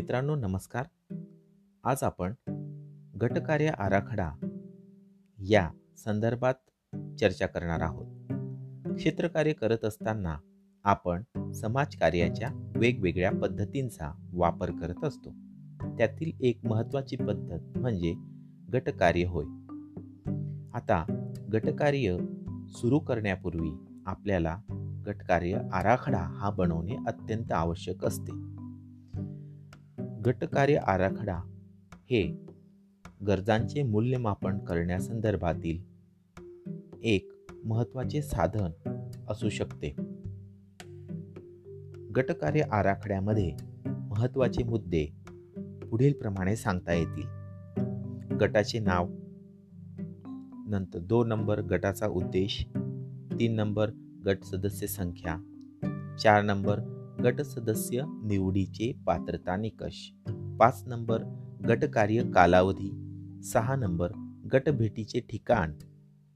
मित्रांनो नमस्कार. आज आपण गटकार्य आराखडा या संदर्भात चर्चा करणार आहोत. क्षेत्रकार्य करत असताना आपण समाजकार्याच्या वेगवेगळ्या पद्धतींचा वापर करत असतो. त्यातील एक महत्त्वाची पद्धत म्हणजे गटकार्य होय. आता गटकार्य सुरू करण्यापूर्वी आपल्याला गटकार्य आराखडा हा बनवणे अत्यंत आवश्यक असते. गटकार्य आराखडा हे गरजांचे मूल्यमापन करण्यासंदर्भातील एक महत्त्वाचे साधन असू शकते. गटकार्य आराखड्यामध्ये महत्त्वाचे मुद्दे पुढील प्रमाणे सांगता येतील. गटाचे नाव नंतर दोन नंबर गटाचा उद्देश तीन नंबर गट सदस्य संख्या चार नंबर गट सदस्य निवडीचे पात्रता निकष. पाच नंबर गटकार्य कालावधी सहा नंबर गटभेटीचे ठिकाण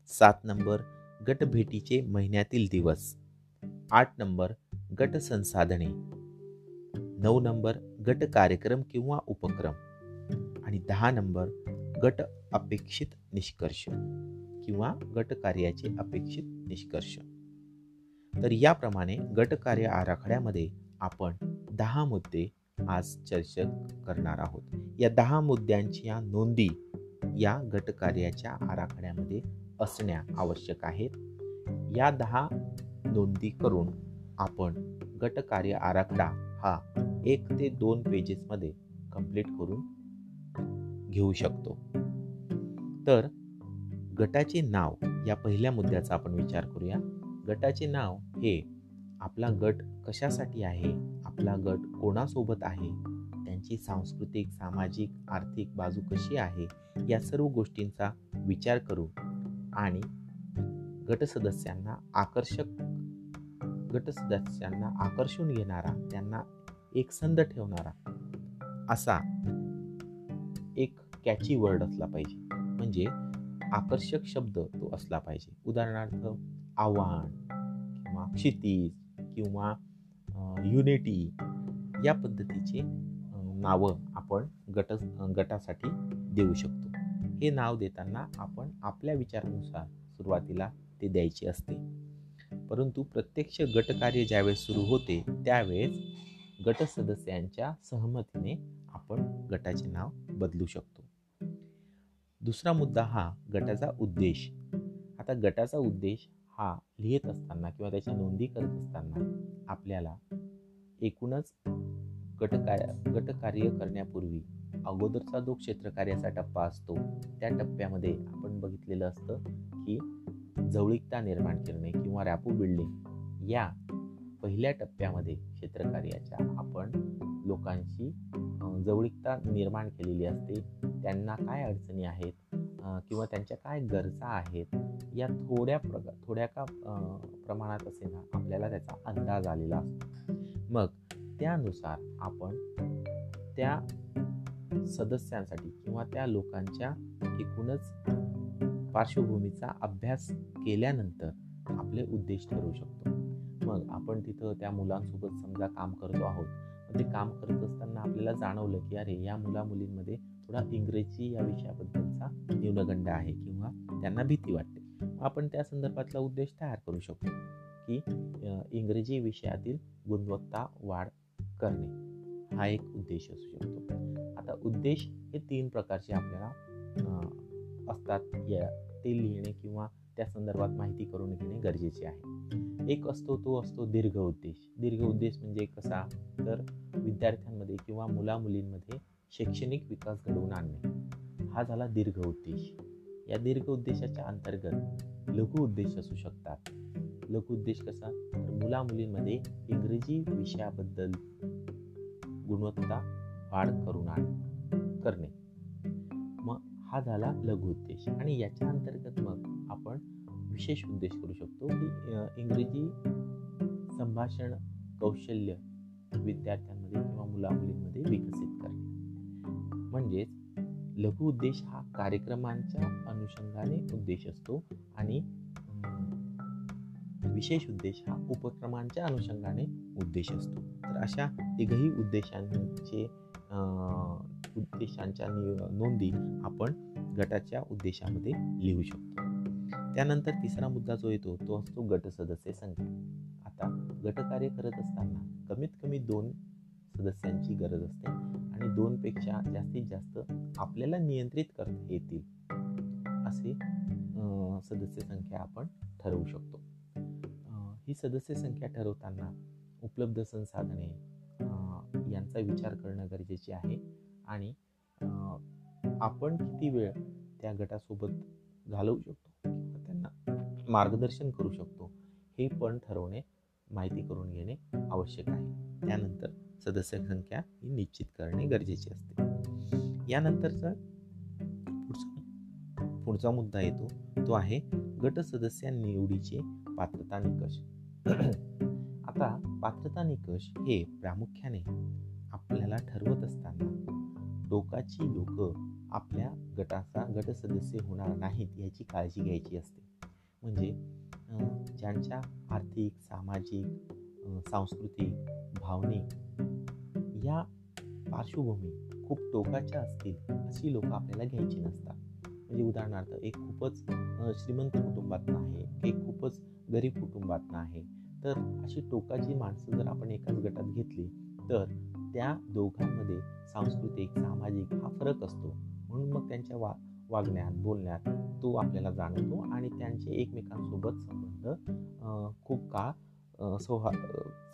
सात नंबर गटभेटीचे महिन्यातील दिवस आठ नंबर गट संसाधने नऊ नंबर गट कार्यक्रम किंवा उपक्रम आणि दहा नंबर गट अपेक्षित निष्कर्ष किंवा गट कार्याचे अपेक्षित निष्कर्ष. तर याप्रमाणे गटकार्य आराखड्यामध्ये आपण दहा मुद्दे आज चर्चा करणार आहोत. या दहा मुद्द्यांच्या नोंदी या गटकार्याच्या आराखड्यामध्ये असण्या आवश्यक आहेत या दहा नोंदी करून आपण गटकार्य आराखडा हा एक ते दोन पेजेसमध्ये कंप्लीट करून घेऊ शकतो. तर गटाचे नाव या पहिल्या मुद्द्याचा आपण विचार करूया. गटाचे नाव हे आपला गट कशासाठी आहे? आपला गट कोणासोबत आहे? त्यांची सांस्कृतिक सामाजिक आर्थिक बाजू कशी आहे? या सर्व गोष्टींचा विचार करू आणि गट सदस्यांना आकर्षक गट सदस्यांना आकर्षून घेणारा त्यांना एकसंध ठेवणारा असा एक कॅची वर्ड असला पाहिजे. म्हणजे आकर्षक शब्द तो असला पाहिजे. उदाहरणार्थ आव्हान किंवा क्षितिज किंवा युनिटी या पद्धतीचे नावं आपण गट गटासाठी देऊ शकतो. हे नाव देताना आपण आपल्या विचारानुसार सुरुवातीला ते द्यायचे असते. परंतु प्रत्यक्ष गटकार्य ज्यावेळेस सुरू होते त्यावेळेस गट सदस्यांच्या सहमतीने आपण गटाचे नाव बदलू शकतो. दुसरा मुद्दा हा गटाचा उद्देश. आता गटाचा उद्देश हा लिहित असताना किंवा त्याच्या नोंदी करत असताना आपल्याला एकूणच गटकार्य गटकार्य करण्यापूर्वी अगोदरचा जो क्षेत्रकार्याचा टप्पा असतो त्या टप्प्यामध्ये आपण बघितलेलं असतं की जवळीकता निर्माण करणे किंवा रॅपो बिल्डिंग या पहिल्या टप्प्यामध्ये क्षेत्रकार्याच्या आपण लोकांशी जवळीकता निर्माण केलेली असते. त्यांना काय अडचणी आहेत किंवा त्यांच्या काय गरजा आहेत या थोड्या प्रग थोड्या का प्रमाणात असे ना आपल्याला त्याचा अंदाज आलेला असतो. मग त्यानुसार आपण त्या सदस्यांसाठी किंवा त्या लोकांच्या एकूणच पार्श्वभूमीचा अभ्यास केल्यानंतर आपले उद्देश ठरवू शकतो. मग आपण तिथं त्या मुलांसोबत समजा काम करतो आहोत ते काम करत असताना आपल्याला जाणवलं की अरे या मुला मुलींमध्ये थोडा इंग्रजी या विषयाबद्दलचा न्यूनगंड आहे किंवा त्यांना भीती वाटते. आपण त्या संदर्भातला उद्देश तयार करू शकतो की इंग्रजी विषयातील गुणवत्ता वाढ करणे हा एक उद्देश असू शकतो. आता उद्देश हे तीन प्रकारचे आपल्याला असतात. या ते लिहिणे किंवा त्या संदर्भात माहिती करून घेणे गरजेचे आहे. एक असतो तो असतो दीर्घ उद्देश. दीर्घ उद्देश म्हणजे कसा? तर विद्यार्थ्यांमध्ये किंवा मुलामुलींमध्ये शैक्षणिक विकास घडवून आणणे. हा झाला दीर्घ उद्देश. या दीर्घ उद्देशाच्या अंतर्गत लघु उद्देश असू शकतात. लघु उद्देश कसा? तर मुला मुलींमध्ये इंग्रजी विषयाबद्दल गुणवत्ता वाढ करून आण करणे. मग हा झाला लघु उद्देश. आणि याच्या अंतर्गत मग आपण विशेष उद्देश करू शकतो की इंग्रजी संभाषण कौशल्य विद्यार्थ्यांमध्ये किंवा मुला मुलींमध्ये विकसित करणे. म्हणजेच लघु उद्देश हा कार्यक्रमांच्या अनुषंगाने उद्देश असतो आणि विशेष उद्देश हा उपक्रमांच्या अनुषंगाने उद्देश असतो. तर अशा तिघही उद्देशांचे उद्देशांच्या नोंदी आपण गटाच्या उद्देशामध्ये लिहू शकतो. त्यानंतर तिसरा मुद्दा जो येतो तो असतो गट सदस्य संख्या आता गटकार्य करत असताना कमीत कमी दोन सदस्यांची गरज असते आणि दोनपेक्षा जास्तीत जास्त आपल्याला नियंत्रित करता येतील असे सदस्य संख्या आपण ठरवू शकतो. ही सदस्य संख्या ठरवताना उपलब्ध संसाधने यांचा विचार करणं गरजेचे आहे. आणि आपण किती वेळ त्या गटासोबत घालवू शकतो किंवा त्यांना मार्गदर्शन करू शकतो हे पण ठरवणे माहिती करून घेणे आवश्यक आहे. त्यानंतर सदस्य संख्या ही निश्चित करणे गरजेचे असते. यानंतरचा पुढचा पुढचा मुद्दा येतो तो आहे गट सदस्य निवडीचे पात्रता निकष. आता पात्रता निकष हे प्रामुख्याने आपल्याला ठरवत असताना टोकाची लोक आपल्या गटाचा गट सदस्य होणार नाहीत याची काळजी घ्यायची असते. म्हणजे ज्यांच्या आर्थिक सामाजिक सांस्कृतिक भावनिक या पार्श्वभूमी खूप टोकाच्या असतील अशी लोक आपल्याला घ्यायची नसतात. म्हणजे उदाहरणार्थ एक खूपच श्रीमंत कुटुंबातनं आहे एक खूपच गरीब कुटुंबातनं आहे तर अशी टोकाची माणसं जर आपण एकाच गटात घेतली तर त्या दोघांमध्ये सांस्कृतिक सामाजिक हा फरक असतो. म्हणून मग त्यांच्या वा वागण्यात बोलण्यात तो आपल्याला जाणवतो आणि त्यांचे एकमेकांसोबत संबंध खूप काळ सोहा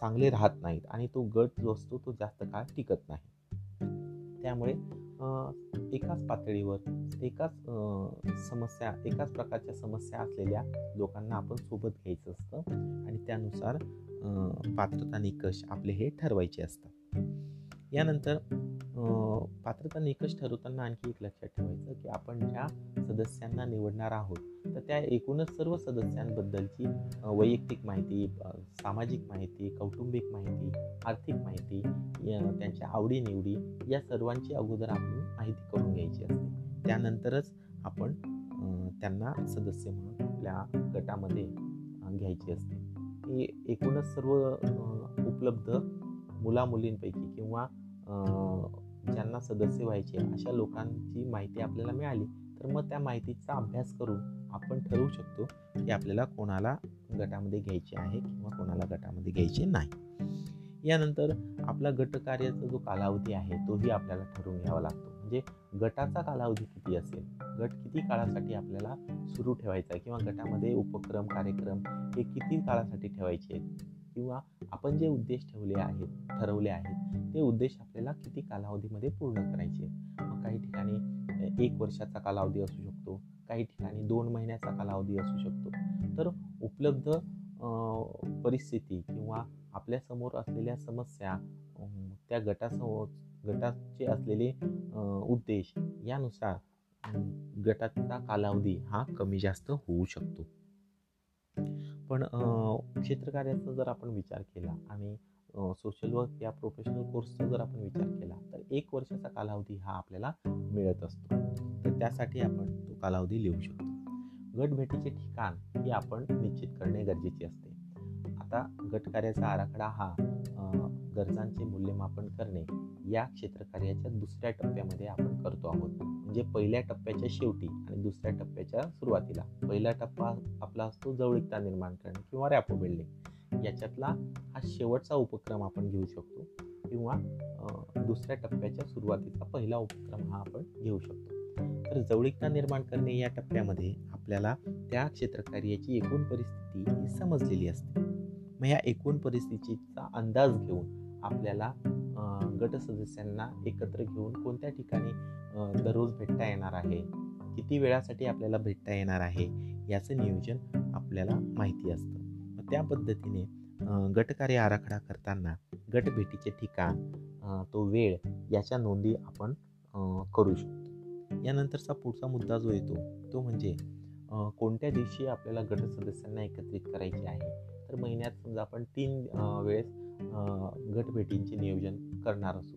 चांगले राहत नाहीत आणि तो गट जो असतो तो जास्त काळ टिकत नाही. त्यामुळे एकाच पातळीवर एकाच समस्या एकाच प्रकारच्या समस्या असलेल्या लोकांना आपण सोबत घ्यायचं असतं आणि त्यानुसार पात्रता निकष आपले हे ठरवायचे असतात. यानंतर पात्रता निकष ठरवताना आणखी एक लक्षात ठेवायचं की आपण ज्या सदस्यांना निवडणार आहोत तर त्या एकूणच सर्व सदस्यांबद्दलची वैयक्तिक माहिती सामाजिक माहिती कौटुंबिक माहिती आर्थिक माहिती त्यांच्या आवडीनिवडी या सर्वांची अगोदर आपण माहिती करून घ्यायची असते. त्यानंतरच आपण त्यांना सदस्य म्हणून आपल्या गटामध्ये घ्यायची असते. ही एकूणच सर्व उपलब्ध मुलामुलींपैकी किंवा ज्यांना सदस्य व्हायचे अशा लोकांची माहिती आपल्याला मिळाली तर मग त्या माहितीचा अभ्यास करून आपण ठरवू शकतो की आपल्याला कोणाला गटामध्ये घ्यायचे आहे किंवा कोणाला गटामध्ये घ्यायचे नाही. यानंतर आपला गटकार्याचा जो कालावधी आहे तोही आपल्याला ठरवून घ्यावा लागतो. म्हणजे गटाचा कालावधी किती असेल? गट किती काळासाठी आपल्याला सुरू ठेवायचा आहे? किंवा गटामध्ये उपक्रम कार्यक्रम हे किती काळासाठी ठेवायचे आहेत? किंवा आपण जे उद्देश ठेवले आहेत ठरवले आहेत ते उद्देश आपल्याला किती कालावधीमध्ये पूर्ण करायचे? मग काही ठिकाणी एक वर्षाचा कालावधी असू शकतो काही ठिकाणी दोन महिन्याचा कालावधी असू शकतो. तर उपलब्ध परिस्थिती किंवा आपल्यासमोर असलेल्या समस्या त्या गटासमोर गटाचे असलेले उद्देश यानुसार गटाचा कालावधी हा कमी जास्त होऊ शकतो. पण क्षेत्रकार्याचा जर आपण विचार केला आणि सोशल वर्क या प्रोफेशनल कोर्सचा जर आपण विचार केला तर एक वर्षाचा कालावधी हा आपल्याला मिळत असतो. तर त्यासाठी आपण तो कालावधी लिहू शकतो. गट भेटीचे ठिकाण हे आपण निश्चित करणे गरजेचे असते. आता गटकार्याचा आराखडा हा गरजांचे मूल्यमापन करणे या क्षेत्रकार्याच्या दुसऱ्या टप्प्यामध्ये आपण करतो आहोत. म्हणजे पहिल्या टप्प्याच्या शेवटी आणि दुसऱ्या टप्प्याच्या सुरुवातीला. पहिला टप्पा आपला असतो जवळीकता निर्माण करणे किंवा रॅपो बिल्डिंग. याच्यातला हा शेवटचा उपक्रम आपण घेऊ शकतो किंवा दुसऱ्या टप्प्याच्या सुरुवातीचा पहिला उपक्रम हा आपण घेऊ शकतो. तर जवळीकता निर्माण करणे या टप्प्यामध्ये आपल्याला त्या क्षेत्रकार्याची एकूण परिस्थिती ही समजलेली असते. मग या एकूण परिस्थितीचा अंदाज घेऊन आपल्याला गट सदस्यांना एकत्र घेऊन कोणत्या ठिकाणी दररोज भेटता येणार आहे? किती वेळासाठी आपल्याला भेटता येणार आहे? याचं नियोजन आपल्याला माहिती असतं. मग त्या पद्धतीने गटकार्य आराखडा करताना गटभेटीचे ठिकाण तो वेळ याच्या नोंदी आपण करू शकतो. यानंतरचा पुढचा मुद्दा जो येतो तो म्हणजे कोणत्या दिवशी आपल्याला गट सदस्यांना एकत्रित करायचे आहे? तर महिन्यात समजा आपण तीन वेळेस गटभेटींचे नियोजन करणार असू.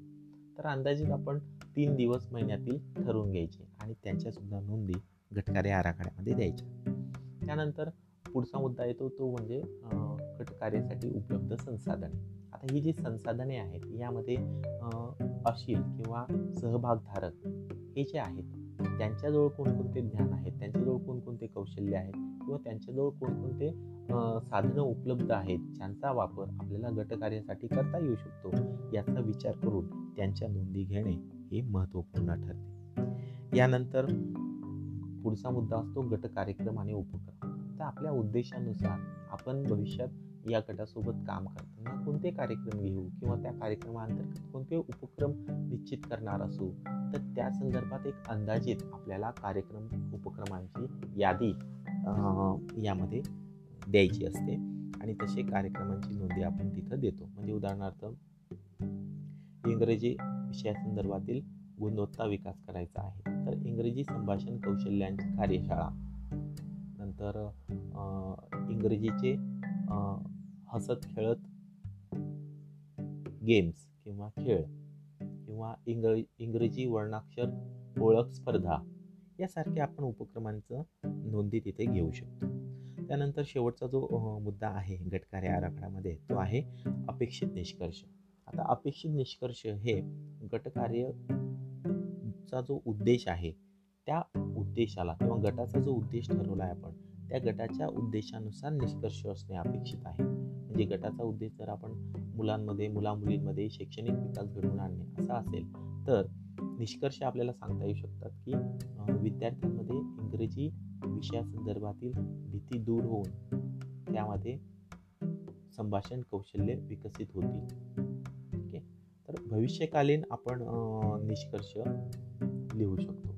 तर अंदाजित आपण तीन दिवस महिन्यातील ठरवून घ्यायचे आणि त्यांच्यासुद्धा नोंदी घटकारे आराखड्यामध्ये द्यायच्या. त्यानंतर पुढचा मुद्दा येतो तो म्हणजे घटकार्यासाठी उपलब्ध संसाधने. आता ही जी संसाधने आहेत यामध्ये अशील किंवा सहभागधारक हे जे आहेत त्यांच्याजवळ कोणकोणते ज्ञान आहेत त्यांच्याजवळ कोणकोणते कौशल्य आहेत किंवा त्यांच्याजवळ कोणकोणते साधनं उपलब्ध आहेत ज्यांचा वापर आपल्याला गटकार्यासाठी करता येऊ शकतो याचा विचार करून त्यांच्या नोंदी घेणे हे महत्त्वपूर्ण ठरते. यानंतर पुढचा मुद्दा असतो गट कार्यक्रम आणि उपक्रम. तर आपल्या उद्देशानुसार आपण भविष्यात या गटासोबत काम करताना कोणते कार्यक्रम घेऊ किंवा त्या कार्यक्रमाअंतर्गत कोणते उपक्रम निश्चित करणार असू तर त्या संदर्भात एक अंदाजित आपल्याला कार्यक्रम उपक्रमांची यादी यामध्ये द्यायची असते. आणि तसे कार्यक्रमांची नोंदी आपण तिथं देतो. म्हणजे उदाहरणार्थ इंग्रजी विषयासंदर्भातील गुणवत्ता विकास करायचा आहे तर इंग्रजी संभाषण कौशल्यांची कार्यशाळा. नंतर इंग्रजीचे हसत खेळत गेम्स किंवा खेळ किंवा इंग्र इंग्रजी वर्णाक्षर ओळख स्पर्धा यासारख्या आपण उपक्रमांचं नोंदी तिथे घेऊ शकतो. त्यानंतर शेवटचा जो मुद्दा आहे गटकार्य आराखड्यामध्ये तो आहे अपेक्षित निष्कर्ष. आता अपेक्षित निष्कर्ष हे गटकार्यचा जो उद्देश आहे त्या उद्देशाला किंवा गटाचा जो उद्देश ठरवला आहे आपण त्या गटाच्या उद्देशानुसार निष्कर्ष असणे अपेक्षित आहे. म्हणजे गटाचा उद्देश जर आपण मुलांमध्ये मुला मुलींमध्ये शैक्षणिक विकास घडवून आणणे असा असेल तर निष्कर्ष आपल्याला सांगता येऊ शकतात की विद्यार्थ्यांमध्ये इंग्रजी विषयासंदर्भातील भीती दूर होऊन त्यामध्ये संभाषण कौशल्य विकसित होतील. ओके? तर भविष्यकालीन आपण निष्कर्ष लिहू शकतो.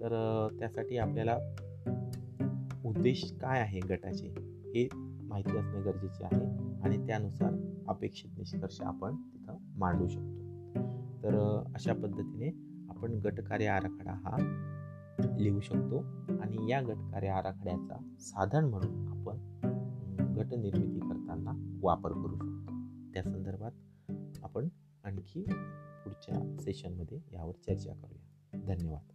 तर त्यासाठी आपल्याला उद्देश काय आहे गटाचे? हे माहिती असणे गरजेचे आहे आणि त्यानुसार अपेक्षित निष्कर्ष आपण तिथं मांडू शकतो. तर अशा पद्धतीने आपण गटकार्य आराखडा हा लिहू शकतो आणि या गटकार्य आराखड्याचा साधन म्हणून आपण गटनिर्मिती करताना वापर करू शकतो. त्या संदर्भात आपण आणखी पुढच्या सेशनमध्ये यावर चर्चा करूया. धन्यवाद.